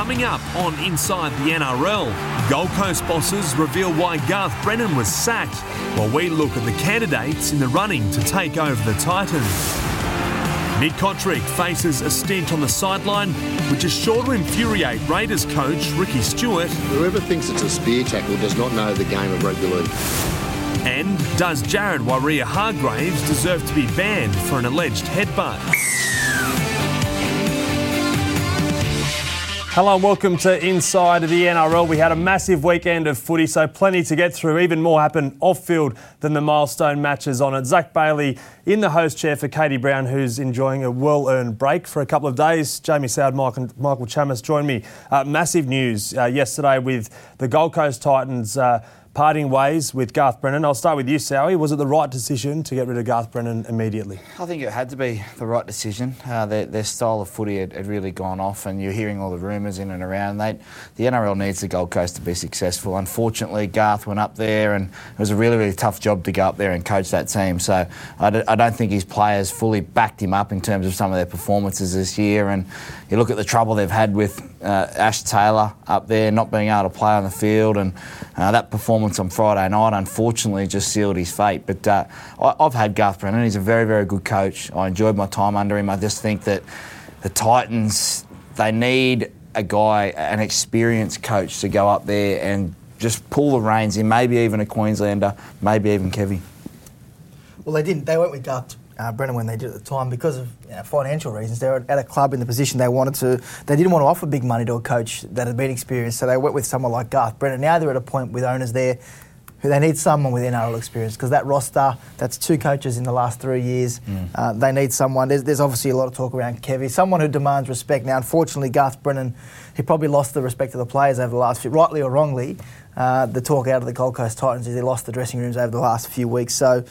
Coming up on Inside the NRL, Gold Coast bosses reveal why Garth Brennan was sacked, while we look at the candidates in the running to take over the Titans. Nick Cotric faces a stint on the sideline, which is sure to infuriate Raiders coach Ricky Stewart. Whoever thinks it's a spear tackle does not know the game of rugby league. And does Jared Waerea Hargreaves deserve to be banned for an alleged headbutt? Hello and welcome to Inside the NRL. We had a massive weekend of footy, so plenty to get through. Even more happened off field than the milestone matches on it. Zach Bailey in the host chair for Katie Brown, who's enjoying a well earned break for a couple of days. Jamie Soward, Michael, Michael Chammas joined me. Uh, massive news uh, yesterday with the Gold Coast Titans. Uh, parting ways with Garth Brennan. I'll start with you, Sowie. Was it the right decision to get rid of Garth Brennan immediately? I think it had to be the right decision. Uh, their, their, style of footy had, had, really gone off, and you're hearing all the rumours in and around. They, the NRL needs the Gold Coast to be successful. Unfortunately, Garth went up there, and it was a really, really tough job to go up there and coach that team. So I d- I don't think his players fully backed him up in terms of some of their performances this year. And you look at the trouble they've had with uh, Ash Taylor up there not being able to play on the field, and uh, that performance on Friday night unfortunately just sealed his fate. But uh, I, have had Garth Brennan; he's a very, very good coach. I enjoyed my time under him. I just think that the Titans they need a guy, an experienced coach, to go up there and just pull the reins in. Maybe even a Queenslander, maybe even Kevy. Well, they didn't. They went with Garth uh, Brennan when they did at the time because of you know, financial reasons. They were at a club in the position they wanted to. They didn't want to offer big money to a coach that had been experienced, so they went with someone like Garth Brennan. Now they're at a point with owners there who they need someone with NRL experience because that roster, that's two coaches in the last three years. Mm. Uh, they need someone. There's, there's, obviously a lot of talk around Kevy, someone who demands respect. Now, unfortunately, Garth Brennan, he probably lost the respect of the players over the last few, rightly or wrongly. Uh, the talk out of the Gold Coast Titans is he lost the dressing rooms over the last few weeks. So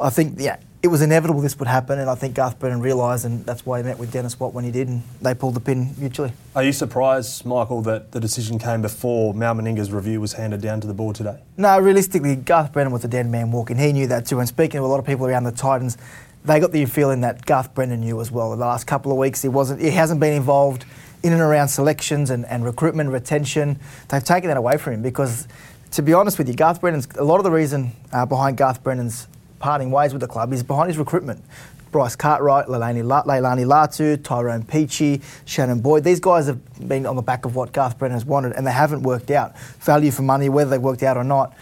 I think, yeah, it was inevitable this would happen, and I think Garth Brennan realised, and that's why he met with Dennis Watt when he did, and they pulled the pin mutually. Are you surprised, Michael, that the decision came before Mal Meninga's review was handed down to the board today? No, realistically, Garth Brennan was a dead man walking. He knew that too, and speaking to a lot of people around the Titans, they got the feeling that Garth Brennan knew as well. The last couple of weeks, he wasn't, he hasn't been involved in and around selections and, and recruitment, retention. They've taken that away from him because, to be honest with you, Garth Brennan's a lot of the reason uh, behind Garth Brennan's parting ways with the club is behind his recruitment. Bryce Cartwright, Leilani, Leilani Latu, Tyrone Peachey, Shannon Boyd. These guys have been on the back of what Garth Brennan has wanted, and they haven't worked out. Value for money, whether they've worked out or not.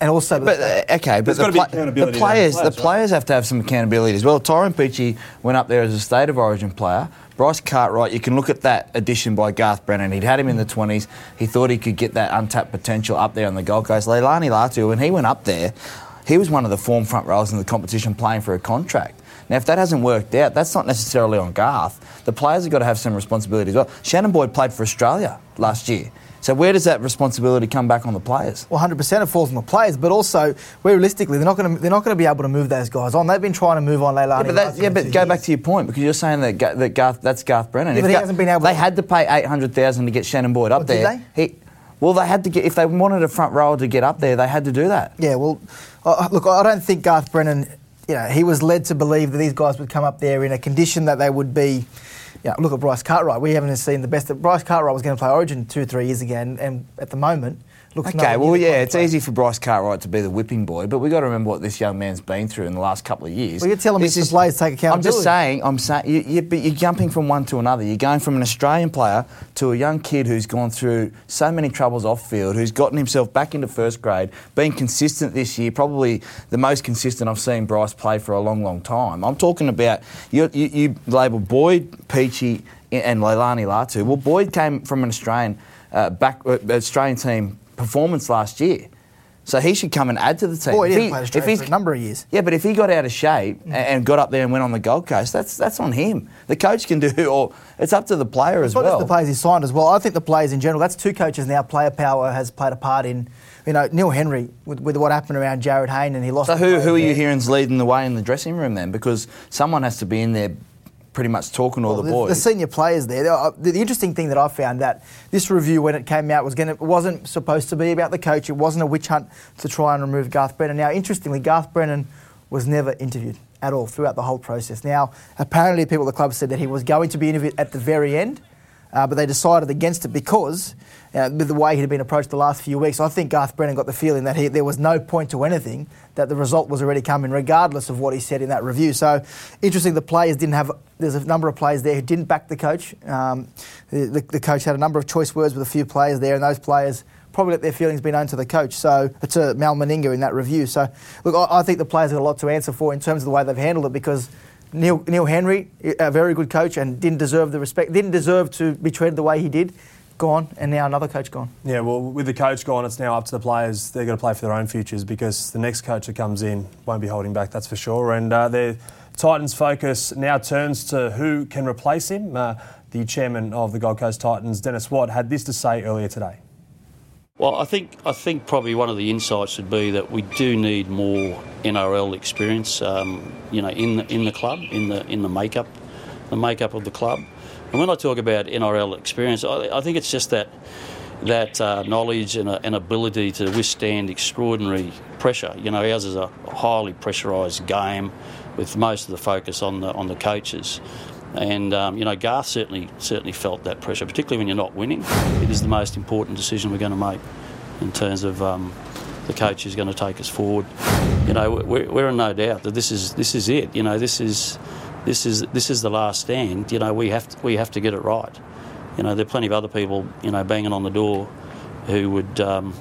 And also, but uh, okay, but the, pl- the, players, the players have to have some accountability as well. Tyrone Peachey went up there as a state of origin player. Bryce Cartwright, you can look at that addition by Garth Brennan. He'd had him in the 20s. He thought he could get that untapped potential up there on the Gold Coast. Leilani Latu, when he went up there, he was one of the form front rows in the competition playing for a contract. Now, if that hasn't worked out, that's not necessarily on Garth. The players have got to have some responsibility as well. Shannon Boyd played for Australia last year. So where does that responsibility come back on the players? Well, 100% it falls on the players, but also realistically, they're not going to they're not going to be able to move those guys on. They've been trying to move on Leilani. Yeah, but, that, yeah, but go years. back to your point because you're saying that, that Garth, that's Garth Brennan. Yeah, but he hasn't been able. They to... had to pay 800,000 to get Shannon Boyd up well, there. He, well, they had to get if they wanted a front row to get up there, they had to do that. Yeah, well, look, I don't think Garth Brennan, you know, he was led to believe that these guys would come up there in a condition that they would be. You know, look at Bryce Cartwright. We haven't seen the best. Bryce Cartwright was going to play Origin two three years ago, and, and at the moment, Looks okay, well, yeah, it's easy for Bryce Cartwright to be the whipping boy, but we've got to remember what this young man's been through in the last couple of years. Well, you're telling this me the players take accountability. I'm just saying, I'm saying, you, you, but you're jumping from one to another. You're going from an Australian player to a young kid who's gone through so many troubles off field, who's gotten himself back into first grade, been consistent this year, probably the most consistent I've seen Bryce play for a long, long time. I'm talking about you, you, you label Boyd, Peachey, and Leilani Latu. Well, Boyd came from an Australian uh, back uh, Australian team performance last year. So he should come and add to the team. Boy, he didn't play if for a number of years. Yeah, but if he got out of shape mm. and got up there and went on the Gold Coast, that's that's on him. The coach can do, or it's up to the player as well. it's as well. the players he signed as well. I think the players in general. That's two coaches now. Player power has played a part in. You know, Neil Henry with, with what happened around Jarryd Hayne and he lost. So who who are you hearing's leading the way in the dressing room then? Because someone has to be in there pretty much talking to all the, the boys. The senior players there. The, the, interesting thing that I found that this review, when it came out, was going to wasn't supposed to be about the coach. It wasn't a witch hunt to try and remove Garth Brennan. Now, interestingly, Garth Brennan was never interviewed at all throughout the whole process. Now, apparently, people at the club said that he was going to be interviewed at the very end. Uh, but they decided against it because. Uh, with the way he had been approached the last few weeks, I think Garth Brennan got the feeling that he, there was no point to anything, that the result was already coming, regardless of what he said in that review. So, interesting, the players didn't have. There's a number of players there who didn't back the coach. Um, the, the, coach had a number of choice words with a few players there, and those players probably let their feelings be known to the coach. So to Mal Meninga in that review. So look, I, I think the players have a lot to answer for in terms of the way they've handled it because. Neil, Neil Henry, a very good coach, and didn't deserve the respect. Didn't deserve to be treated the way he did gone, and now another coach gone. Yeah, well, with the coach gone, it's now up to the players. They've got to play for their own futures because the next coach that comes in won't be holding back, that's for sure. And uh, their Titans' focus now turns to who can replace him. Uh, the chairman of the Gold Coast Titans, Dennis Watt, had this to say earlier today. Well, I think I think probably one of the insights would be that we do need more NRL experience, um, you know, in the in the club, in the in the makeup, the makeup of the club. And when I talk about NRL experience, I, I think it's just that that uh, knowledge and, and, ability to withstand extraordinary pressure. You know, ours is a highly pressurised game, with most of the focus on the on the coaches. And um, you know, Garth certainly certainly felt that pressure, particularly when you're not winning. It is the most important decision we're going to make in terms of um, the coach who's going to take us forward. You know, we're, we're in no doubt that this is this is it. You know, this is this is this is the last stand. You know, we have to, we have to get it right. You know, there are plenty of other people you know banging on the door who would um,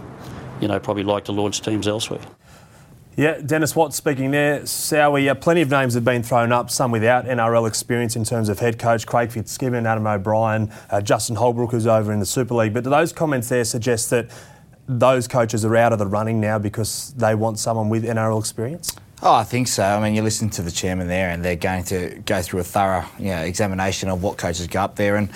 you know probably like to launch teams elsewhere. Yeah, Dennis Watt speaking there. Sowie, uh, plenty of names have been thrown up, some without NRL experience in terms of head coach, Craig Fitzgibbon, Adam O'Brien, uh, Justin Holbrook, who's over in the Super League. But do those comments there suggest that those coaches are out of the running now because they want someone with NRL experience? Oh, I think so. I mean, you listen to the chairman there, and they're going to go through a thorough you know, examination of what coaches go up there. And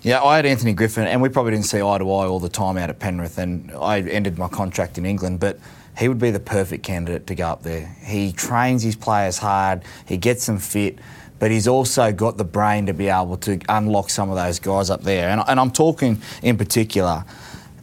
yeah, I had Anthony Griffin, and we probably didn't see eye to eye all the time out at Penrith, and I ended my contract in England, but he would be the perfect candidate to go up there. He trains his players hard, he gets them fit, but he's also got the brain to be able to unlock some of those guys up there. And, and I'm talking in particular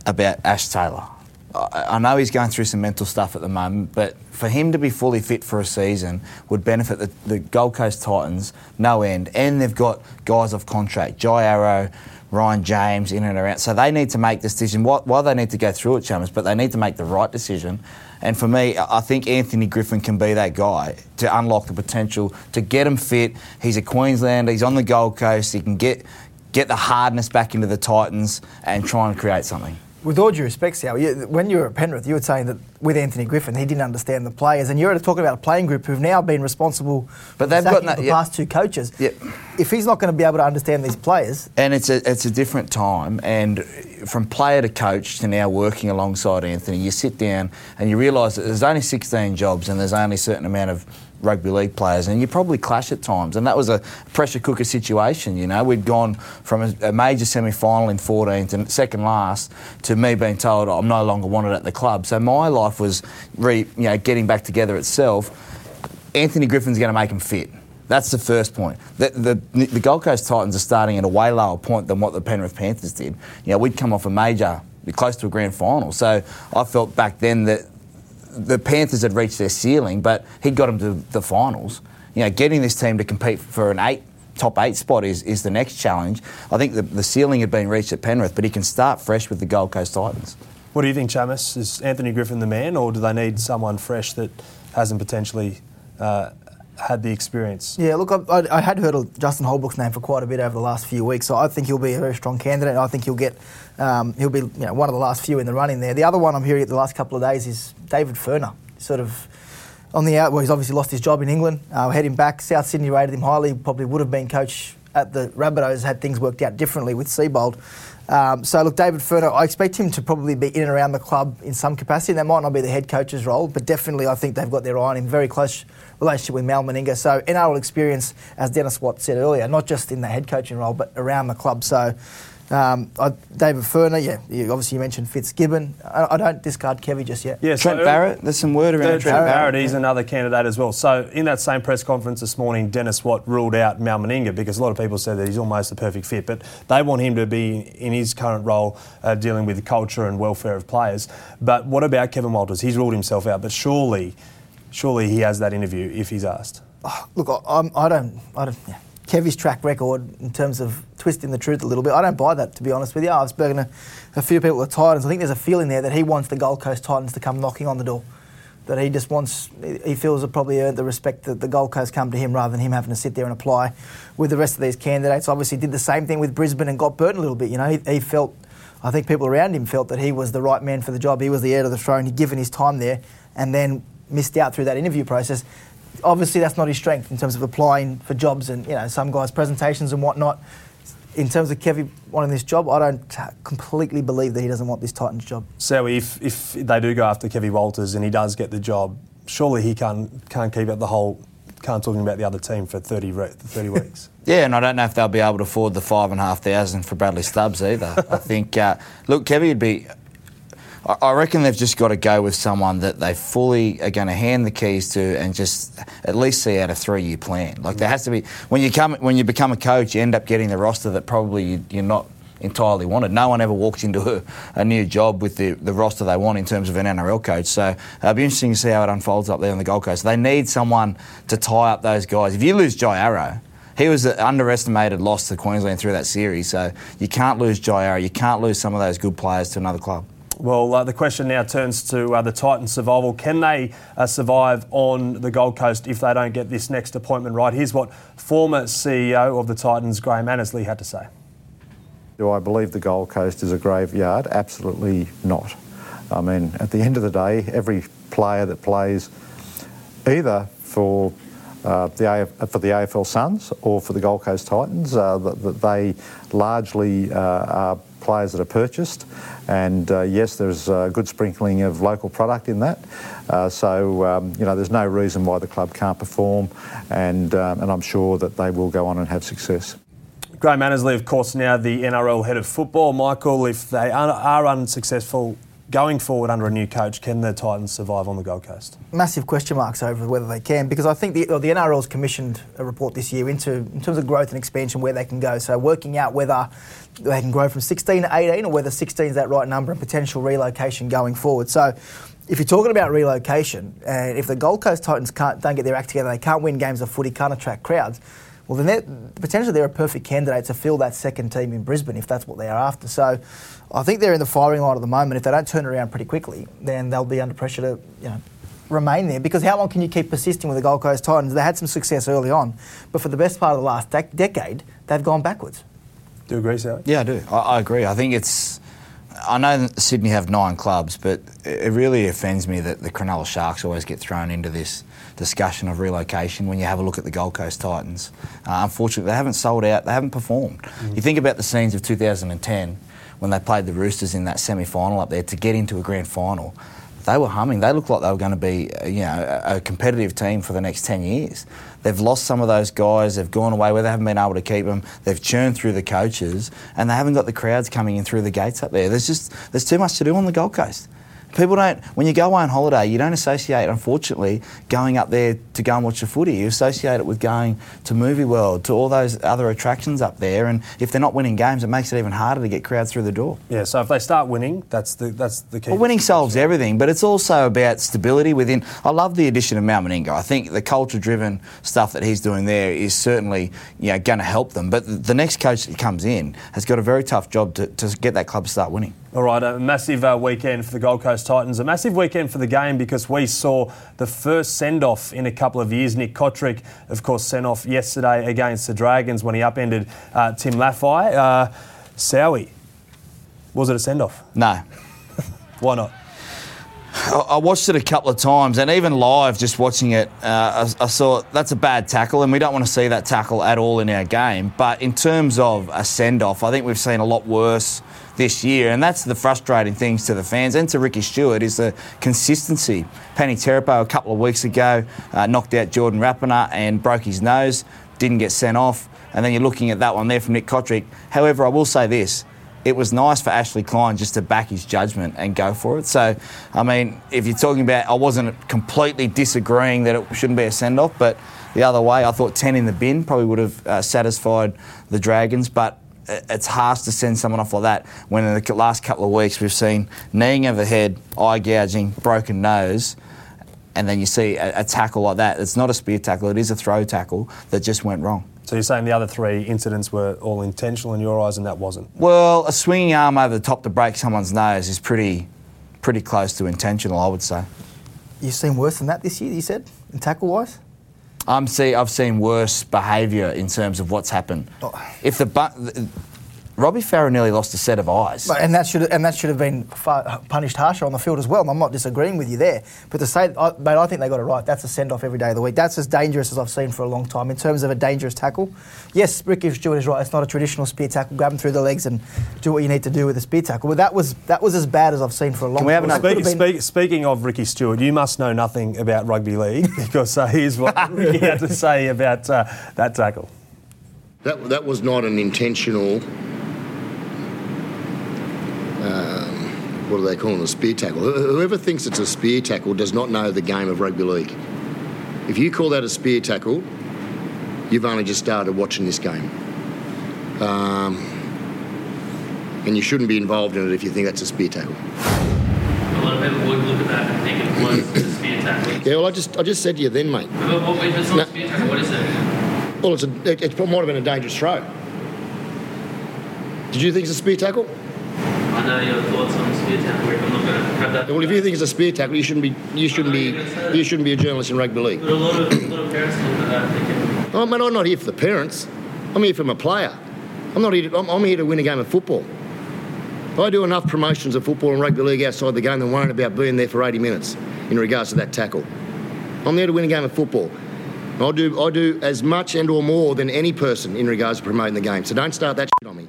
about Ash Taylor. I know he's going through some mental stuff at the moment, but for him to be fully fit for a season would benefit the, the Gold Coast Titans no end. And they've got guys off contract, Jai Arrow, Ryan James in and around. So they need to make decision. While they need to go through it, Chummers, but they need to make the right decision. And for me, I think Anthony Griffin can be that guy to unlock the potential, to get him fit. He's a Queenslander, he's on the Gold Coast, he can get, get the hardness back into the Titans and try and create something with all due respect, Sal, you, when you were at Penrith, you were saying that with Anthony Griffin, he didn't understand the players, and you're talking about a playing group who've now been responsible. But they've got no, the yep. past two coaches. Yep. If he's not going to be able to understand these players, and it's a it's a different time, and from player to coach to now working alongside Anthony, you sit down and you realise that there's only 16 jobs, and there's only a certain amount of rugby league players, and you probably clash at times. And that was a pressure cooker situation. You know, we'd gone from a, a major semi final in 14th and second last to me being told I'm no longer wanted at the club. So my life was re, you know getting back together itself. Anthony Griffin's going to make him fit. That's the first point. The, the, the, Gold Coast Titans are starting at a way lower point than what the Penrith Panthers did. You know, we'd come off a major, close to a grand final. So I felt back then that the Panthers had reached their ceiling, but he'd got them to the finals. You know, getting this team to compete for an eight top eight spot is, is the next challenge. I think the, the ceiling had been reached at Penrith, but he can start fresh with the Gold Coast Titans. What do you think, Chamis? Is Anthony Griffin the man, or do they need someone fresh that hasn't potentially uh, had the experience? Yeah, look, I, I, had heard Justin Holbrook's name for quite a bit over the last few weeks, so I think he'll be a very strong candidate. I think he'll get um, he'll be you know, one of the last few in the running there. The other one I'm hearing the last couple of days is David Furner, sort of on the out. Well, he's obviously lost his job in England. Uh, heading back, South Sydney rated him highly. Probably would have been coach at the Rabbitohs had things worked out differently with Seibold. Um, so look, David Furner, I expect him to probably be in and around the club in some capacity. That might not be the head coach's role, but definitely I think they've got their eye on him. Very close relationship with Mal Meninga. So NRL experience, as Dennis Watt said earlier, not just in the head coaching role, but around the club. So um, I, David Furner, yeah, you, obviously you mentioned Fitzgibbon. I, I, don't discard Kevy just yet. Yeah, Trent so, Barrett, there's some word around Trent, Trent Barrett. He's yeah. another candidate as well. So in that same press conference this morning, Dennis Watt ruled out Mal Meninga because a lot of people said that he's almost the perfect fit, but they want him to be in his current role uh, dealing with the culture and welfare of players. But what about Kevin Walters? He's ruled himself out, but surely, surely he has that interview if he's asked. Oh, look, I, I'm, I don't, I don't. Yeah. Kevy's track record in terms of twisting the truth a little bit. I don't buy that, to be honest with you. I've spoken to a few people at Titans. I think there's a feeling there that he wants the Gold Coast Titans to come knocking on the door. That he just wants, he feels have probably earned the respect that the Gold Coast come to him rather than him having to sit there and apply with the rest of these candidates. Obviously, did the same thing with Brisbane and got burnt a little bit. You know, he, he felt, I think people around him felt that he was the right man for the job. He was the heir to the throne. He'd given his time there and then missed out through that interview process obviously that's not his strength in terms of applying for jobs and you know some guys' presentations and whatnot. In terms of Kevy wanting this job, I don't completely believe that he doesn't want this Titans job. So if, if they do go after Kevy Walters and he does get the job, surely he can't can't keep up the whole can't talking about the other team for 30, 30 weeks. Yeah, and I don't know if they'll be able to afford the five and a half thousand for Bradley Stubbs either. I think, uh, look, Kevy would be I reckon they've just got to go with someone that they fully are going to hand the keys to and just at least see out a three-year plan. Like there has to be when you come when you become a coach, you end up getting the roster that probably you're not entirely wanted. No one ever walks into a, a, new job with the, the roster they want in terms of an NRL coach. So it'll be interesting to see how it unfolds up there on the Gold Coast. They need someone to tie up those guys. If you lose Jai Arrow, he was an underestimated loss to Queensland through that series. So you can't lose Jai Arrow. You can't lose some of those good players to another club. Well, uh, the question now turns to uh, the Titans' survival. Can they uh, survive on the Gold Coast if they don't get this next appointment right? Here's what former CEO of the Titans, Graham Annesley, had to say. Do I believe the Gold Coast is a graveyard? Absolutely not. I mean, at the end of the day, every player that plays either for uh, the AF, for the AFL Suns or for the Gold Coast Titans, uh, that, they largely uh, are players that are purchased. And uh, yes, there's a good sprinkling of local product in that. Uh, so, um, you know, there's no reason why the club can't perform, and, um, and I'm sure that they will go on and have success. Graham Annesley, of course, now the NRL head of football. Michael, if they are unsuccessful going forward under a new coach, can the Titans survive on the Gold Coast? Massive question marks over whether they can, because I think the, the NRL's commissioned a report this year into in terms of growth and expansion where they can go. So working out whether they can grow from 16 to 18 or whether 16 is that right number and potential relocation going forward. So if you're talking about relocation, and if the Gold Coast Titans can't, don't get their act together, they can't win games of footy, can't attract crowds, well, then they're, potentially they're a perfect candidate to fill that second team in Brisbane if that's what they are after. So I think they're in the firing line at the moment. If they don't turn around pretty quickly, then they'll be under pressure to you know, remain there. Because how long can you keep persisting with the Gold Coast Titans? They had some success early on, but for the best part of the last de- decade, they've gone backwards. Do you agree, Sally? Yeah, I do. I, I agree. I think it's. I know Sydney have nine clubs, but it really offends me that the Cronulla Sharks always get thrown into this discussion of relocation when you have a look at the Gold Coast Titans. Uh, unfortunately, they haven't sold out, they haven't performed. Mm. You think about the scenes of 2010 when they played the Roosters in that semi final up there to get into a grand final. They were humming. They looked like they were going to be, uh, you know, a, a competitive team for the next 10 years. They've lost some of those guys. They've gone away where they haven't been able to keep them. They've churned through the coaches, and they haven't got the crowds coming in through the gates up there. There's just there's too much to do on the Gold Coast. People don't, when you go away on holiday, you don't associate, unfortunately, going up there to go and watch a footy. You associate it with going to Movie World, to all those other attractions up there. And if they're not winning games, it makes it even harder to get crowds through the door. Yeah, so if they start winning, that's the, that's the key. Well, winning solves everything, but it's also about stability within. I love the addition of Mal Meninga. I think the culture driven stuff that he's doing there is certainly you know, going to help them. But the next coach that comes in has got a very tough job to, to get that club to start winning. All right, a massive uh, weekend for the Gold Coast Titans. A massive weekend for the game because we saw the first send off in a couple of years. Nick Cotric, of course, sent off yesterday against the Dragons when he upended uh, Tim Lafai. Uh, Sowie, was it a send off? No. Why not? I watched it a couple of times, and even live, just watching it, uh, I, I, saw that's a bad tackle, and we don't want to see that tackle at all in our game. But in terms of a send off, I think we've seen a lot worse this year, and that's the frustrating things to the fans and to Ricky Stewart is the consistency. Peni Terepo a couple of weeks ago uh, knocked out Jordan Rapana and broke his nose, didn't get sent off, and then you're looking at that one there from Nick Cotric. However, I will say this. It was nice for Ashley Klein just to back his judgment and go for it. So, I mean, if you're talking about, I wasn't completely disagreeing that it shouldn't be a send off, but the other way, I thought 10 in the bin probably would have uh, satisfied the Dragons. But it's harsh to send someone off like that when in the last couple of weeks we've seen kneeing of the head, eye gouging, broken nose. And then you see a, a tackle like that. It's not a spear tackle; it is a throw tackle that just went wrong. So you're saying the other three incidents were all intentional in your eyes, and that wasn't. Well, a swinging arm over the top to break someone's nose is pretty, pretty close to intentional, I would say. You've seen worse than that this year, you said, in tackle wise? I'm see, I've seen worse behaviour in terms of what's happened. Oh. If the, bu- Robbie Farah nearly lost a set of eyes. But, and that should and that should have been far, punished harsher on the field as well. And I'm not disagreeing with you there, but to say, I, mate, I think they got it right. That's a send off every day of the week. That's as dangerous as I've seen for a long time in terms of a dangerous tackle. Yes, Ricky Stewart is right. It's not a traditional spear tackle. Grab him through the legs and do what you need to do with a spear tackle. But that was that was as bad as I've seen for a long Can we have time. another- It Speak, been- speak, speaking of Ricky Stewart, you must know nothing about rugby league because uh, here's what Ricky had to say about uh, that tackle. That, that was not an intentional. What do they call it? A spear tackle. Whoever thinks it's a spear tackle does not know the game of rugby league. If you call that a spear tackle, you've only just started watching this game. Um, and you shouldn't be involved in it if you think that's a spear tackle. A lot of people would look at that and think it was a spear tackle. Yeah, well, I just I just said to you then, mate. But what, if it's not No. a spear tackle, what is it? Well, it's a, it, it might have been a dangerous throw. Did you think it's a spear tackle? Your thoughts on spear tackle. I'm not going to have that. Well, if you think it's a spear tackle, you shouldn't be you shouldn't be you shouldn't be a journalist in rugby league. But a lot of, a lot of parents look at that thinking, Oh, mate, I'm not here for the parents. I'm here for my player. I'm not here. To, I'm, I'm here to win a game of football. I do enough promotions of football and rugby league outside the game than worrying about being there for 80 minutes in regards to that tackle. I'm there to win a game of football. I do I do as much and or more than any person in regards to promoting the game. So don't start that shit on me.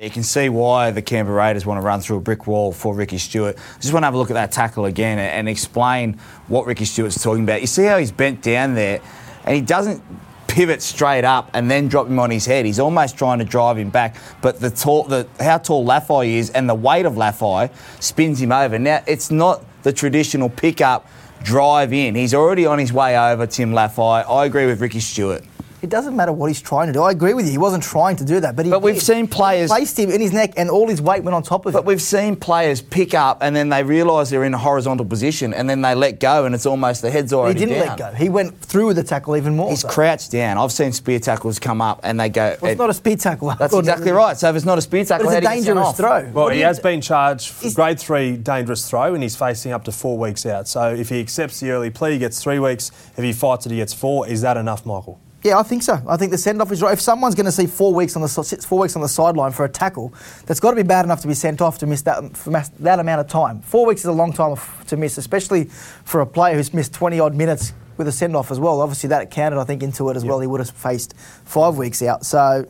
You can see why the Canberra Raiders want to run through a brick wall for Ricky Stewart. I just want to have a look at that tackle again and, explain what Ricky Stewart's talking about. You see how he's bent down there and he doesn't pivot straight up and then drop him on his head. He's almost trying to drive him back. But the tall, the, how tall Lafai is and the weight of Lafai spins him over. Now, it's not the traditional pick up, drive in. He's already on his way over, Tim Lafai. I agree with Ricky Stewart. It doesn't matter what he's trying to do. I agree with you. He wasn't trying to do that, but he. But we've did. seen players- He placed him in his neck, and all his weight went on top of But him. But we've seen players pick up and then they realise they're in a horizontal position and then they let go and it's almost the head's already. He didn't down. let go. He went through with the tackle even more. He's so. crouched down. I've seen spear tackles come up and they go. Well, it's not a spear tackle. That's Gordon. exactly right. So if it's not a spear tackle, But it's a how do you get sent dangerous throw. Well, What he you- has been charged for grade three dangerous throw, and he's facing up to four weeks out. So if he accepts the early plea, he gets three weeks. If he fights it, he gets four. Is that enough, Michael? Yeah, I think so. I think the send off is right. If someone's going to see four weeks on the four weeks on the sideline for a tackle, that's got to be bad enough to be sent off to miss that that amount of time. Four weeks is a long time to miss, especially for a player who's missed twenty odd minutes with a send off as well. Obviously, that counted, I think, into it as well. He would have faced five weeks out. So.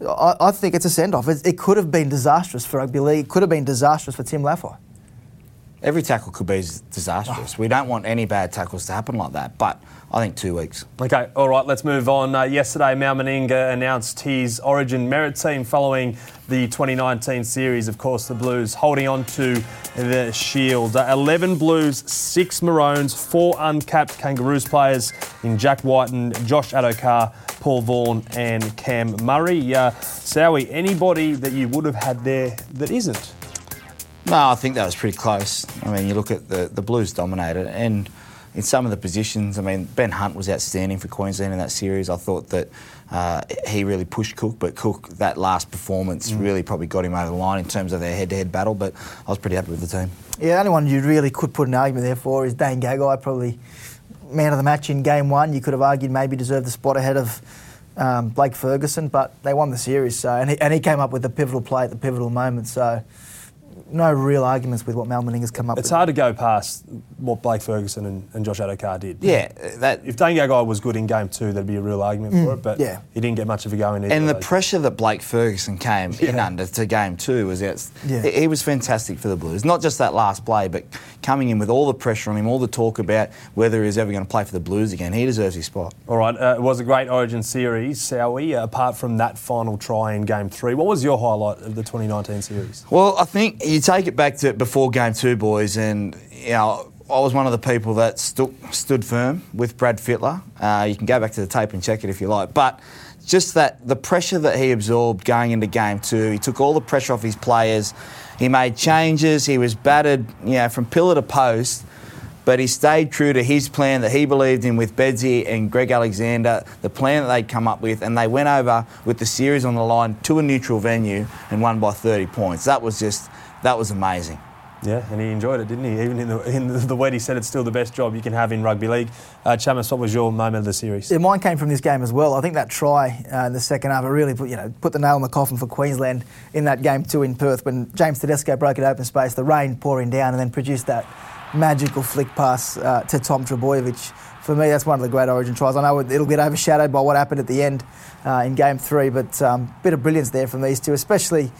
I, I think it's a send off. It, it could have been disastrous for rugby league. It could have been disastrous for Tim Lafai. Every tackle could be disastrous. Ah. We don't want any bad tackles to happen like that, but I think two weeks. Okay, all right, let's move on. Uh, yesterday, Mal Meninga announced his Origin merit team following the 2019 series. Of course, the Blues holding on to the shield. Uh, 11 Blues, 6 Maroons, 4 uncapped Kangaroos players in Jack Wighton, Josh Addo-Carr, Paul Vaughan, and Cam Murray. Uh, Sowie, anybody that you would have had there that isn't? No, I think that was pretty close. I mean, you look at the, the Blues dominated, and in some of the positions, I mean, Ben Hunt was outstanding for Queensland in that series. I thought that uh, he really pushed Cook, but Cook, that last performance really probably got him over the line in terms of their head to head battle, but I was pretty happy with the team. Yeah, the only one you really could put an argument there for is Dane Gagai, probably man of the match in game one. You could have argued maybe deserved the spot ahead of um, Blake Ferguson, but they won the series. So and he, and he came up with the pivotal play at the pivotal moment. So no real arguments with what Mal has come up with. It's with. hard to go past what Blake Ferguson and, and Josh Addo-Carr did. Yeah, that If Dane Gagai was good in game two, there'd be a real argument for it, but yeah. he didn't get much of a go in either And of the those. pressure that Blake Ferguson came in Yeah. under to game two was out. Yeah. He, he was fantastic for the Blues. Not just that last play, but coming in with all the pressure on him, all the talk about whether he's ever going to play for the Blues again. He deserves his spot. All right, uh, it was a great Origin series, Sowie. Uh, apart from that final try in Game Three, what was your highlight of the 2019 series? Well, I think you take it back to before game two, boys, and you know. I was one of the people that stu- stood firm with Brad Fittler. Uh, you can go back to the tape and check it if you like. But just that the pressure that he absorbed going into game two, he took all the pressure off his players. He made changes. He was battered, you know, from pillar to post. but he stayed true to his plan that he believed in with Bedsy and Greg Alexander, the plan that they'd come up with, and they went over with the series on the line to a neutral venue and won by 30 points. That was just, that was amazing. Yeah, and he enjoyed it, didn't he? Even in the, in the wet, he said it's still the best job you can have in rugby league. Uh, Chamis, what was your moment of the series? Yeah, mine came from this game as well. I think that try uh, in the second half, it really put, you know, put the nail in the coffin for Queensland in that game too in Perth when James Tedesco broke it open space, the rain pouring down, and then produced that magical flick pass uh, to Tom Trbojevic. For me, that's one of the great Origin tries. I know it'll get overshadowed by what happened at the end uh, in Game Three, but um, bit of brilliance there from these two, especially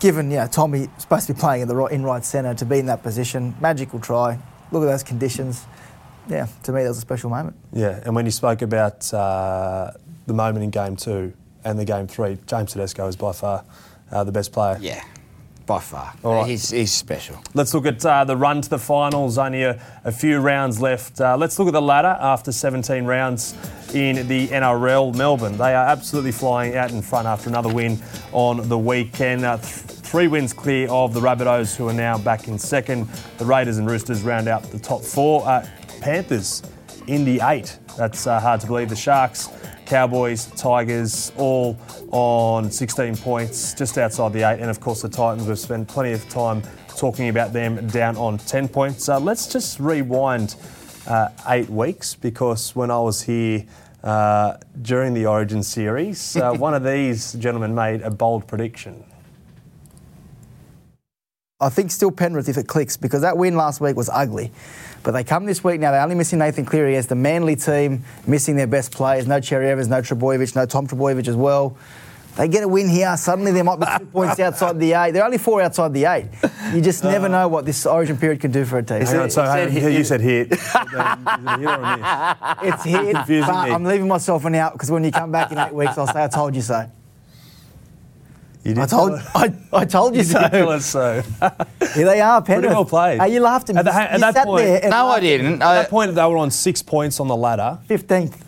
given you know Tommy supposed to be playing in the right, in right centre to be in that position. Magical try. Look at those conditions. Yeah, to me that was a special moment. Yeah, and when you spoke about uh, the moment in Game Two and the Game Three, James Tedesco is by far uh, the best player. Yeah, by far. All right. He's, he's special. Let's look at uh, the run to the finals. Only a, a few rounds left. Uh, let's look at the ladder after 17 rounds in the NRL. Melbourne, they are absolutely flying out in front after another win on the weekend. Uh, th- three wins clear of the Rabbitohs, who are now back in second. The Raiders and Roosters round out the top four. Uh, Panthers in the eight. That's uh, hard to believe. The Sharks Cowboys, Tigers, all on 16 points, just outside the eight. And of course, the Titans, we've spent plenty of time talking about them down on 10 points. Uh, let's just rewind uh, eight weeks because when I was here uh, during the Origin series, uh, one of these gentlemen made a bold prediction. I think still Penrith if it clicks because that win last week was ugly. But they come this week now. They're only missing Nathan Cleary as the Manly team, missing their best players. No Cherry Evans, no Trbojevic, no Tom Trbojevic as well. They get a win here. Suddenly they might be two points outside the eight. They're only four outside the eight. You just uh, never know what this Origin period can do for a team. Hang on, so it said hang- hit- you said hit. It a hit or a miss? It's hit, Confusing but me. I'm leaving myself an out because when you come back in eight weeks, I'll say I told you so. You I told, I, I told you you tell so. us so. Here they are, Penrith. well played. Hey, you laughed at me. At the- You- at that sat point- there and No, I laughed. didn't. At I, that point, they were on six points on the ladder, 15th.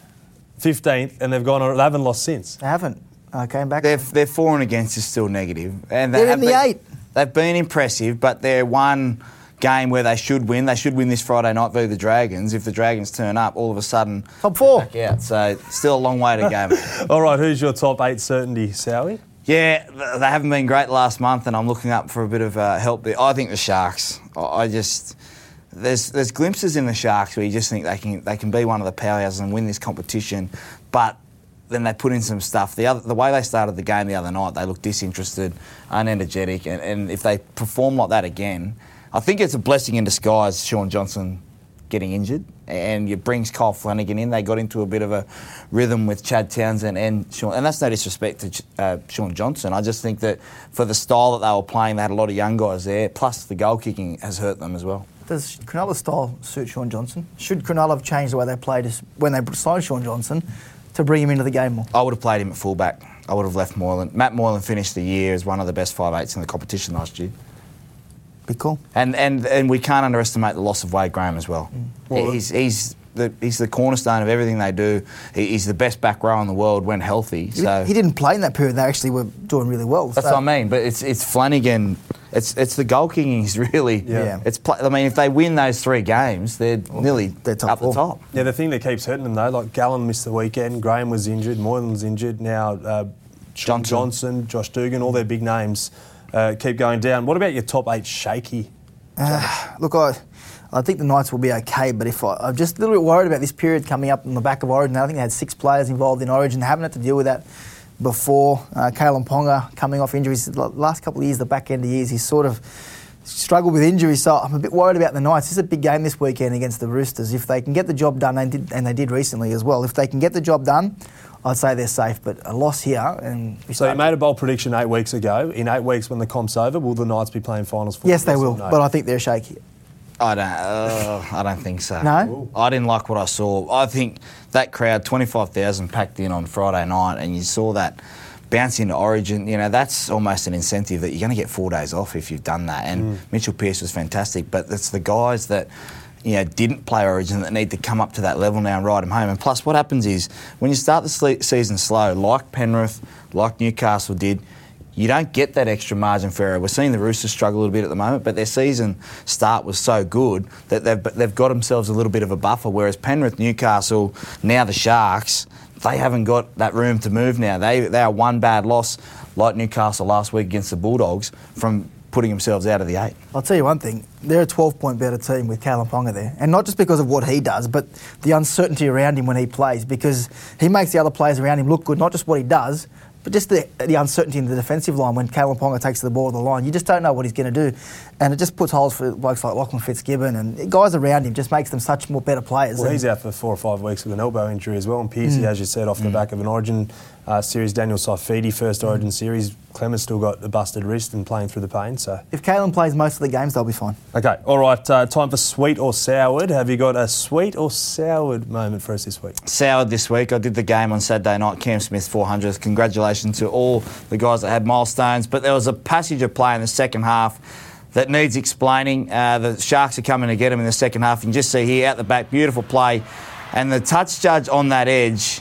15th, and they've gone. They haven't lost since. They haven't. I came back. their, their for and against is still negative. negative, and they They're have in the been, eight. They've been impressive, but they're one game where they should win. They should win this Friday night v the Dragons. If the Dragons turn up, all of a sudden Top four. back out. So still a long way to go. All right, who's your top eight certainty, Sowie? Yeah, they haven't been great last month, and I'm looking up for a bit of uh, help. there. I think the Sharks. I I just there's there's glimpses in the Sharks where you just think they can they can be one of the powerhouses and win this competition, but then they put in some stuff. The other the way they started the game the other night, they looked disinterested, unenergetic, and, and if they perform like that again, I think it's a blessing in disguise. Shaun Johnson getting injured, and it brings Kyle Flanagan in. They got into a bit of a rhythm with Chad Townsend and Shaun, and that's no disrespect to uh, Shaun Johnson. I just think that for the style that they were playing, they had a lot of young guys there. Plus, the goal kicking has hurt them as well. Does Cronulla's style suit Shaun Johnson? Should Cronulla have changed the way they played when they signed Shaun Johnson to bring him into the game more? I would have played him at fullback. I would have left Moylan. Matt Moylan finished the year as one of the best five eights in the competition last year. Be cool. And, and, and we can't underestimate the loss of Wade Graham as well. Mm. he's, he's, the, he's the cornerstone of everything they do. He- He's the best back row in the world when healthy. He- So he didn't play in that period. They actually were doing really well. That's So- what I mean. But it's it's Flanagan. It's it's the goal kicking really. Yeah. It's. Pl- I mean, if they win those three games, they're nearly they're top up the top. Yeah, the thing that keeps hurting them though, like Gallen missed the weekend, Graham was injured, Moylan's injured, now uh, Johnson. Johnson, Josh Dugan, all their big names uh, keep going down. What about your top eight shaky? Look, I, I think the Knights will be okay, but if I, I'm just a little bit worried about this period coming up on the back of Origin. I think they had six players involved in Origin. They haven't had to deal with that before. Uh, Kalyn Ponga coming off injuries. The last couple of years, the back end of years, he's sort of struggled with injuries. So I'm a bit worried about the Knights. This is a big game this weekend against the Roosters. If they can get the job done, they did, and they did recently as well. If they can get the job done, I'd say they're safe. But a loss here, and So you made a bold prediction eight weeks ago. In eight weeks, when the comp's over, will the Knights be playing finals? For yes, they will. no? But I think they're shaky. I don't. Uh, I don't think so. No? I didn't like what I saw. I think that crowd, twenty five thousand packed in on Friday night, and you saw that bounce into Origin. You know, that's almost an incentive that you're going to get four days off if you've done that. And Mitchell Pearce was fantastic, but it's the guys that. You know, didn't play Origin that need to come up to that level now and ride them home. And plus, what happens is when you start the season slow, like Penrith, like Newcastle did, you don't get that extra margin for error. We're seeing the Roosters struggle a little bit at the moment, but their season start was so good that they've, they've got themselves a little bit of a buffer. Whereas Penrith, Newcastle, now the Sharks, they haven't got that room to move now. They, they are one bad loss, like Newcastle last week against the Bulldogs, from putting themselves out of the eight. I'll tell you one thing, they're a 12 point better team with Kalyn Ponga there. And not just because of what he does, but the uncertainty around him when he plays, because he makes the other players around him look good, not just what he does, but just the, the uncertainty in the defensive line when Kalyn Ponga takes the ball to the line. You just don't know what he's going to do. And it just puts holes for blokes like Lachlan Fitzgibbon and guys around him, just makes them such more better players. Well, And- he's out for four or five weeks with an elbow injury as well. And Pearcey, as you said, off the back of an Origin uh, series. Daniel Saifiti, first Origin series. Clemens still got a busted wrist and playing through the pain. So, if Kalyn plays most of the games, they'll be fine. okay, all right. Uh, time for sweet or soured. Have you got a sweet or soured moment for us this week? soured this week. I did the game on Saturday night, Cam Smith 400th. Congratulations to all the guys that had milestones. But there was a passage of play in the second half that needs explaining. Uh, the Sharks are coming to get him in the second half. You can just see here out the back, beautiful play. And the touch judge on that edge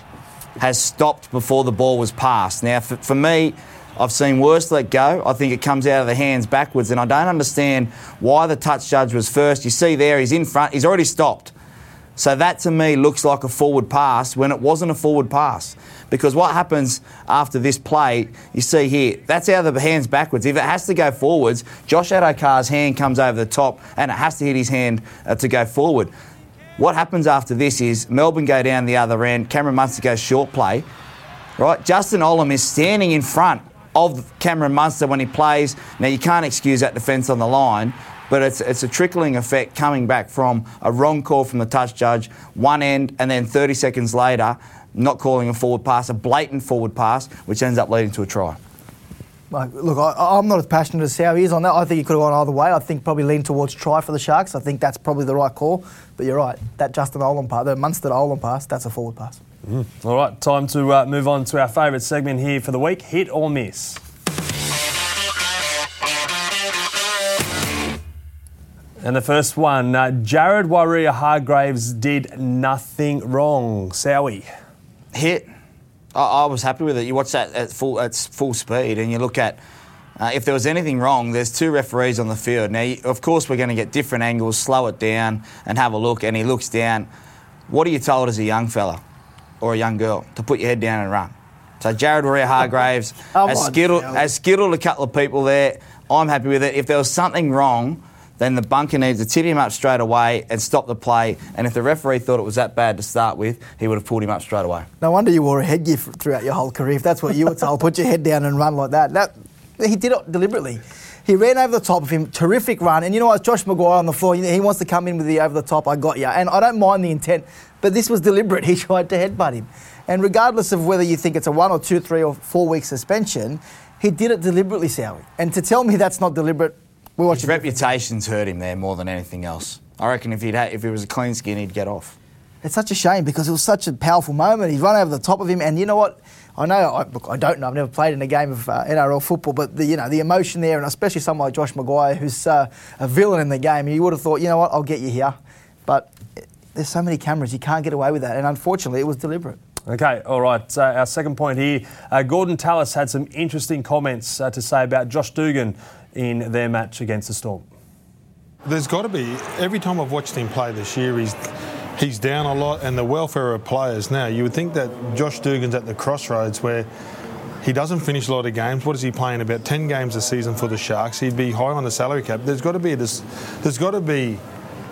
has stopped before the ball was passed. Now, for, for me, I've seen worse let go. I think it comes out of the hands backwards, and I don't understand why the touch judge was first. You see there, he's in front, he's already stopped. So that to me looks like a forward pass when it wasn't a forward pass. Because what happens after this play, you see here, that's of the hands backwards. If it has to go forwards, Josh Addo-Carr's hand comes over the top and it has to hit his hand uh, to go forward. What happens after this is Melbourne go down the other end, Cameron Munster goes short play, right? Justin Olam is standing in front of Cameron Munster when he plays. Now, you can't excuse that defence on the line, but it's, it's a trickling effect coming back from a wrong call from the touch judge, one end, and then 30 seconds later, not calling a forward pass, a blatant forward pass, which ends up leading to a try. Look, I, I'm not as passionate as Sow is on that. I think he could have gone either way. I think probably lean towards try for the Sharks. I think that's probably the right call. But you're right, that Justin Olam pass, the Munster to Olam pass, that's a forward pass. All right, time to uh, move on to our favourite segment here for the week hit or miss. And the first one, uh, Jared Waerea Hargreaves did nothing wrong. Sowie. Hit. I, I was happy with it. You watch that at full at full speed, and you look at uh, if there was anything wrong. There's two referees on the field. Now, of course, we're going to get different angles, slow it down, and have a look. And he looks down. What are you told as a young fella or a young girl to put your head down and run? So Jared Waerea Hargreaves has skittled, has skittled a couple of people there. I'm happy with it. If there was something wrong, then the bunker needs to tip him up straight away and stop the play. And if the referee thought it was that bad to start with, he would have pulled him up straight away. No wonder you wore a headgear throughout your whole career. If that's what you were told, put your head down and run like that. That he did it deliberately. He ran over the top of him, terrific run. And you know what, Josh McGuire on the floor, he wants to come in with the over the top. I got you, and I don't mind the intent, but this was deliberate. He tried to headbutt him, and regardless of whether you think it's a one or two, three or four week suspension, he did it deliberately, Sowie. And to tell me that's not deliberate, we're His reputation's hurt him there more than anything else. I reckon if he'd had, if he was a clean skin, he'd get off. It's such a shame because it was such a powerful moment. He's run over the top of him, and you know what? I know. I, look, I don't know. I've never played in a game of uh, NRL football, but the you know the emotion there, and especially someone like Josh McGuire, who's uh, a villain in the game, you would have thought, you know what? I'll get you here, but it, there's so many cameras, you can't get away with that, and unfortunately, it was deliberate. Okay, all right. Uh, our second point here uh, Gordon Tallis had some interesting comments uh, to say about Josh Dugan in their match against the Storm. There's got to be. Every time I've watched him play this year, he's he's down a lot, and the welfare of players now. You would think that Josh Dugan's at the crossroads where he doesn't finish a lot of games. What is he playing? About ten games a season for the Sharks. He'd be high on the salary cap. There's got to be a there's got to be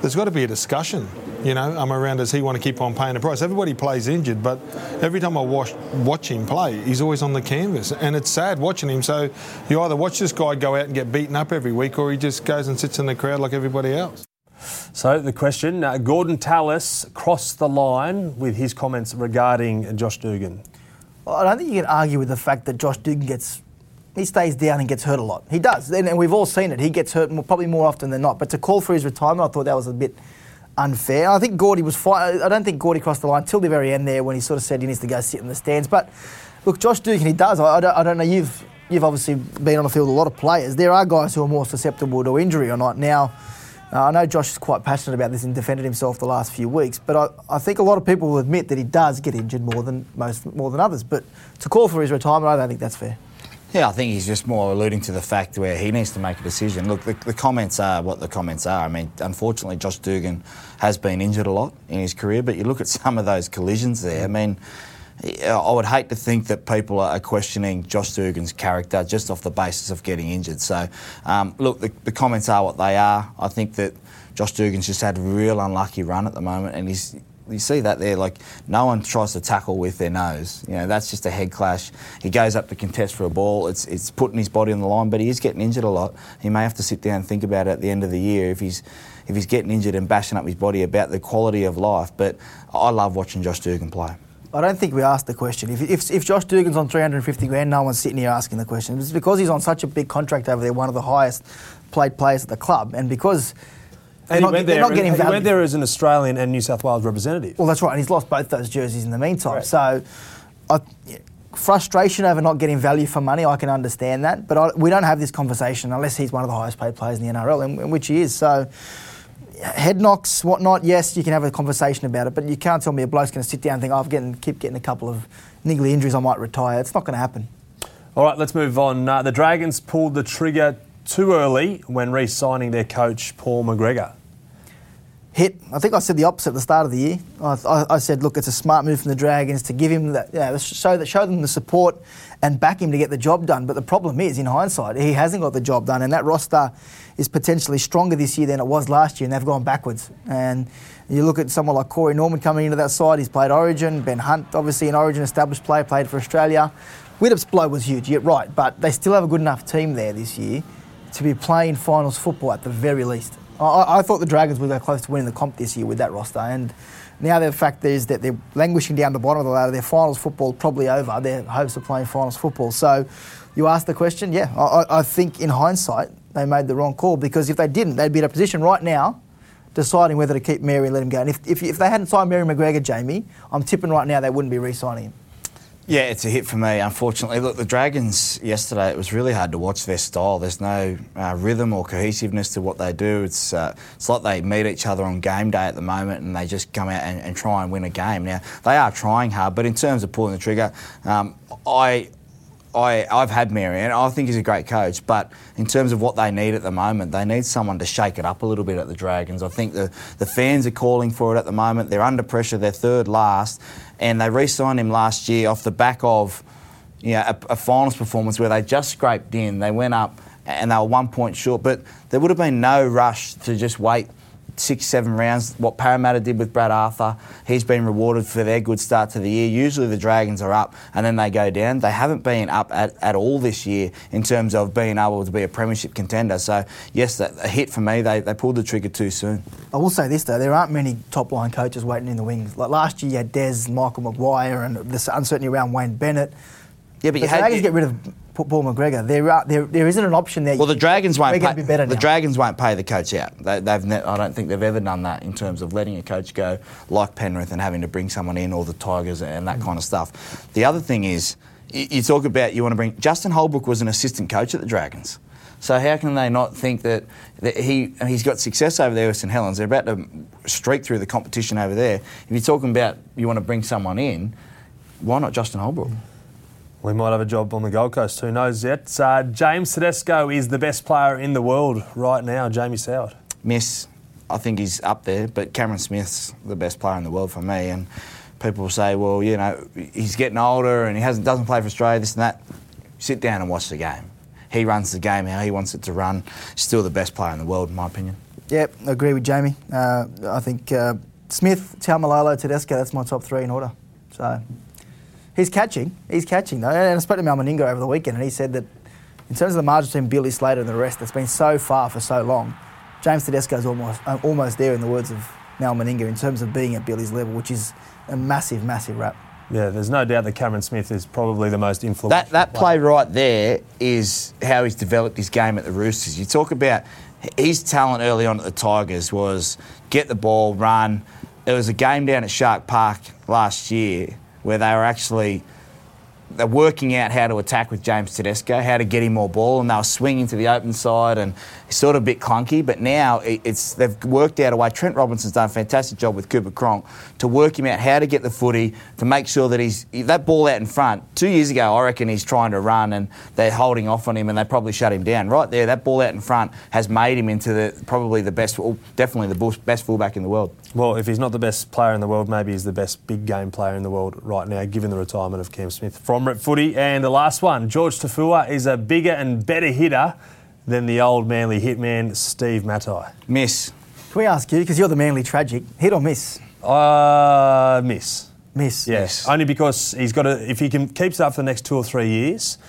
there's got to be a discussion. You know, I'm around does he want to keep on paying the price? Everybody plays injured, but every time I watch watch him play, he's always on the canvas, and it's sad watching him. So you either watch this guy go out and get beaten up every week, or he just goes and sits in the crowd like everybody else. So the question uh, Gordon Tallis crossed the line with his comments regarding Josh Dugan. Well, I don't think you can argue with the fact that Josh Dugan gets. He stays down and gets hurt a lot. He does, and and we've all seen it. He gets hurt more, probably more often than not. But to call for his retirement, I thought that was a bit unfair. I think Gordy was fine. I don't think Gordy crossed the line till the very end there when he sort of said he needs to go sit in the stands. But look, Josh Dugan, he does. I, I, don't, I don't know. You've you've obviously been on the field with a lot of players. There are guys who are more susceptible to injury or not. Now, uh, I know Josh is quite passionate about this and defended himself the last few weeks. But I, I think a lot of people will admit that he does get injured more than most more than others. But to call for his retirement, I don't think that's fair. Yeah, I think he's just more alluding to the fact where he needs to make a decision. Look, the, the comments are what the comments are. I mean, unfortunately, Josh Dugan has been injured a lot in his career, but you look at some of those collisions there. I mean, I would hate to think that people are questioning Josh Dugan's character just off the basis of getting injured. So, um, look, the, the comments are what they are. I think that Josh Dugan's just had a real unlucky run at the moment, and he's you see that there, like no one tries to tackle with their nose. You know, that's just a head clash. He goes up to contest for a ball. It's it's putting his body on the line, but he is getting injured a lot. He may have to sit down and think about it at the end of the year if he's if he's getting injured and bashing up his body about the quality of life. But I love watching Josh Dugan play. I don't think we asked the question. If, if, if Josh Dugan's on 350 grand, no one's sitting here asking the question. It's because he's on such a big contract over there, one of the highest played players at the club, and because And he, not- went they're there, not getting he value. went there as an Australian and New South Wales representative. Well, that's right, and he's lost both those jerseys in the meantime. Right. So, I, frustration over not getting value for money, I can understand that. But I, we don't have this conversation unless he's one of the highest paid players in the NRL, in, in which he is. So, head knocks, whatnot. Yes, you can have a conversation about it, but you can't tell me a bloke's going to sit down and think, "Oh, I've getting, keep getting a couple of niggly injuries, I might retire." It's not going to happen. All right, let's move on. Uh, the Dragons pulled the trigger too early when re-signing their coach Paul McGregor. hit. I think I said the opposite at the start of the year. I, I, I said, look, it's a smart move from the Dragons to give him that, you know, show that, show them the support and back him to get the job done. But the problem is, in hindsight, he hasn't got the job done, and that roster is potentially stronger this year than it was last year, and they've gone backwards. And you look at someone like Corey Norman coming into that side. He's played Origin. Ben Hunt, obviously an Origin established player, played for Australia. Widdop's blow was huge, you're right, but they still have a good enough team there this year to be playing finals football at the very least. I- I, thought the Dragons go close to winning the comp this year with that roster, and now the fact is that they're languishing down the bottom of the ladder. Their finals football probably over. Their hopes of playing finals football. So, you ask the question, yeah, I, I- I think in hindsight they made the wrong call because if they didn't, they'd be in a position right now deciding whether to keep Mary and let him go. And if, if, if they hadn't signed Mary McGregor, Jamie, I'm tipping right now they wouldn't be re-signing him. Yeah, it's a hit for me, unfortunately. Look, the Dragons yesterday, it was really hard to watch their style. There's no uh, rhythm or cohesiveness to what they do. It's, uh, it's like they meet each other on game day at the moment and they just come out and, and try and win a game. Now, they are trying hard, but in terms of pulling the trigger, um, I. I, I've had Mary, and I think he's a great coach. But in terms of what they need at the moment, they need someone to shake it up a little bit at the Dragons. I think the, the fans are calling for it at the moment. They're under pressure. They're third last, and they re-signed him last year off the back of you know, a, a finals performance where they just scraped in. They went up and they were one point short, but there would have been no rush to just wait six, seven rounds. What Parramatta did with Brad Arthur, he's been rewarded for their good start to the year. Usually the Dragons are up and then they go down. They haven't been up at, at all this year in terms of being able to be a premiership contender. So, yes, that, a hit for me. They, they pulled the trigger too soon. I will say this though, there aren't many top line coaches waiting in the wings. Like last year, you had Des, Michael Maguire, and this uncertainty around Wayne Bennett. Yeah, but But you the had. Dragons get rid of Paul McGregor. There, are, there, there isn't an option there. Well, the Dragons won't pay. be better the now. Dragons won't pay the coach out. They, they've. Ne- I don't think they've ever done that in terms of letting a coach go like Penrith and having to bring someone in, or the Tigers and that kind of stuff. The other thing is, you, you talk about you want to bring. Justin Holbrook was an assistant coach at the Dragons. So how can they not think that, that he he's got success over there with St Helens? They're about to streak through the competition over there. If you're talking about you want to bring someone in, why not Justin Holbrook? We might have a job on the Gold Coast. Who knows yet? Uh, James Tedesco is the best player in the world right now. Jamie Soward. Miss, I think he's up there, but Cameron Smith's the best player in the world for me. And people say, well, you know, he's getting older and he hasn't doesn't play for Australia, this and that. Sit down and watch the game. He runs the game how he wants it to run. Still the best player in the world, in my opinion. Yep, I agree with Jamie. Uh, I think uh, Smith, Taumalolo, Tedesco, that's my top three in order. So he's catching. He's catching, though. And I spoke to Mal Meninga over the weekend, and he said that in terms of the margin between Billy Slater and the rest, that's been so far for so long, James Tedesco's almost, uh, almost there, in the words of Mal Meninga, in terms of being at Billy's level, which is a massive, massive rap. Yeah, there's no doubt that Cameron Smith is probably the most influential. That, that play right there is how he's developed his game at the Roosters. You talk about his talent early on at the Tigers was get the ball, run. There was a game down at Shark Park last year where they were actually they're working out how to attack with James Tedesco, how to get him more ball, and they were swinging to the open side, and sort of a bit clunky. But now it, it's they've worked out a way. Trent Robinson's done a fantastic job with Cooper Cronk to work him out how to get the footy to make sure that he's that ball out in front. Two years ago, I reckon he's trying to run, and they're holding off on him, and they probably shut him down. Right there, that ball out in front has made him into the probably the best, definitely the best fullback in the world. Well, if he's not the best player in the world, maybe he's the best big game player in the world right now, given the retirement of Cam Smith from Rep Footy. And the last one, Jorge Taufua is a bigger and better hitter than the old manly hitman Steve Matai. Miss. Can we ask you, because you're the manly tragic, hit or miss? Uh, miss. Miss. Yes, only because he's got to. If he can keeps it up for the next two or three years,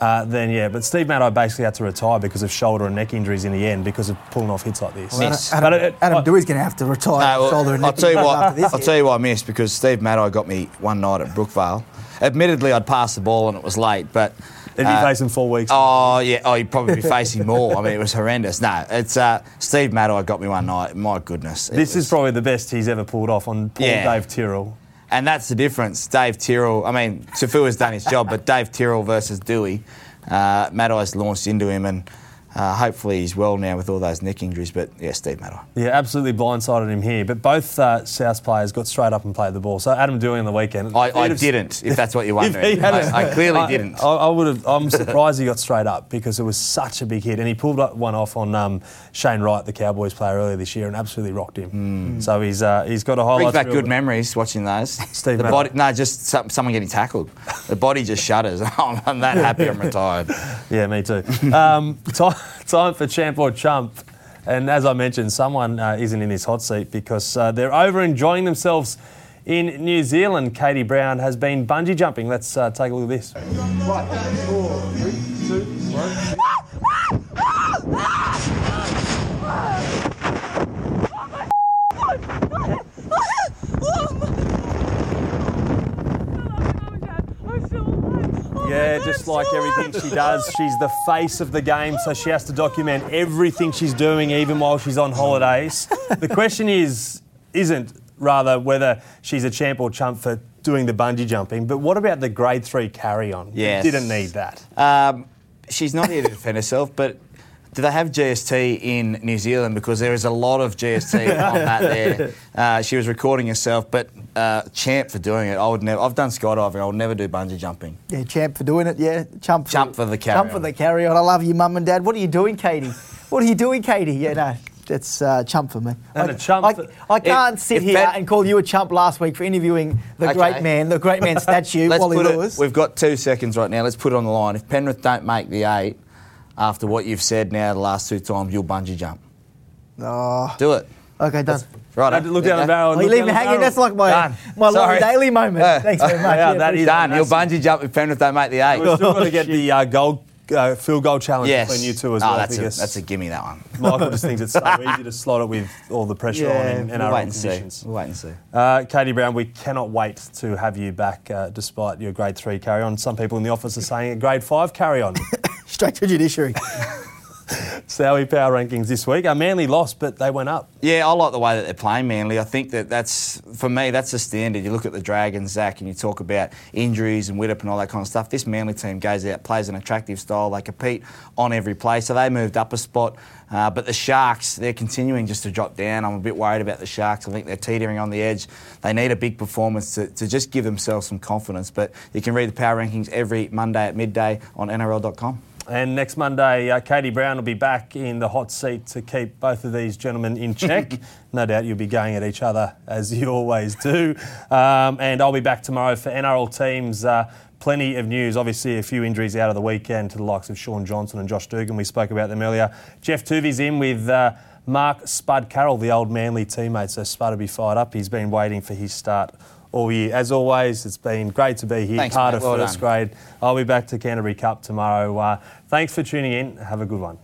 uh, then yeah. But Steve Matai basically had to retire because of shoulder and neck injuries in the end because of pulling off hits like this. Well, Miss. Adam, But it- Adam I- Dewey's going to have to retire No, well, shoulder and I'll neck tell you injuries what. I'll tell you what I missed because Steve Matai got me one night at Brookvale. Admittedly, I'd passed the ball and it was late, but. If he uh, facing four weeks. Oh yeah, oh he'd probably be facing more. I mean, it was horrendous. No, it's uh, Steve Matai got me one night. My goodness, this was- is probably the best he's ever pulled off on Paul Yeah. Dave Tyrrell. And that's the difference. Dave Tyrrell. I mean, Taufua's done his job, but Dave Tyrrell versus Dewey, uh, Matai's launched into him, and uh, hopefully he's well now with all those neck injuries. But yeah, Steve Matai. Yeah, absolutely blindsided him here. But both uh, South players got straight up and played the ball. So Adam Dewey on the weekend. I, I have- didn't, if that's what you're If he wondering. had I, a- I clearly I- didn't. I, I would have. I'm surprised he got straight up because it was such a big hit, and he pulled up one off on um, Shane Wright, the Cowboys player earlier this year, and absolutely rocked him. So he's uh, he's got a Hmm. Brings highlight. back good memories watching those. Steve the body, no, just some, someone getting tackled. The body just shudders. I'm, I'm that happy I'm retired. Yeah, me too. um, time, time for champ or chump. And as I mentioned, someone uh, isn't in this hot seat because uh, they're over enjoying themselves in New Zealand. Katie Brown has been bungee jumping. Let's uh, take a look at this. Yeah, just like everything she does, she's the face of the game, so she has to document everything she's doing, even while she's on holidays. The question is, isn't rather whether she's a champ or chump for doing the bungee jumping, but what about the grade three carry on? Yes. Didn't need that. Um, she's not here to defend herself, but do they have GST in New Zealand? Because there is a lot of GST on that there. Uh, she was recording herself, but uh, champ for doing it. I would never. I've done skydiving. I would never do bungee jumping. Yeah, champ for doing it. Yeah, chump. Chump for the carry Chump for on. the carry on. I love you, mum and dad. What are you doing, Katie? what are you doing, Katie? Yeah, no, that's uh, chump for me. And I, a chump I, for- I can't If- sit if here Ben- and call you a chump last week for interviewing the Okay. great man, the great man statue, Let's Wally put it- Lewis. We've got two seconds right now. Let's put it on the line. If Penrith don't make the eight, after what you've said now the last two times, you'll bungee jump. Oh, Do it. okay, done. Right. Had to look down the barrel. Oh, you leave down me hanging. That's like my Done. my little daily moment. Yeah. Thanks very much. Yeah, Yeah, that is Done. You'll bungee jump if Penrith don't make the eight. We've still got to get the uh, goal, uh, field goal challenge yes. between you two as oh, well. that's a, that's a gimme. That one. Michael just thinks it's so easy to slot it with all the pressure on in we'll NRL wait and see. conditions. We'll wait and see. Uh, Katie Brown, we cannot wait to have you back uh, despite your grade three carry on. Some people in the office are saying a grade five carry on. Straight to judiciary. Sowie power rankings this week. Uh, Manly lost, but they went up. Yeah, I like the way that they're playing Manly. I think that that's, for me, that's the standard. You look at the Dragons, Zach, and you talk about injuries and Widdop and all that kind of stuff. This Manly team goes out, plays an attractive style. They compete on every play, so they moved up a spot. Uh, but the Sharks, they're continuing just to drop down. I'm a bit worried about the Sharks. I think they're teetering on the edge. They need a big performance to, to just give themselves some confidence. But you can read the power rankings every Monday at midday on NRL.com. And next Monday, uh, Katie Brown will be back in the hot seat to keep both of these gentlemen in check. no doubt you'll be going at each other as you always do. Um, and I'll be back tomorrow for NRL teams. Uh, plenty of news. Obviously, a few injuries out of the weekend to the likes of Shaun Johnson and Josh Dugan. We spoke about them earlier. Jeff Tuvi's in with. Uh, Mark Spud Carroll, the old Manly teammate, so Spud will be fired up. He's been waiting for his start all year. As always, it's been great to be here, Thanks, part mate. of Well first done. grade. I'll be back to Canterbury Cup tomorrow. Uh, thanks for tuning in. Have a good one.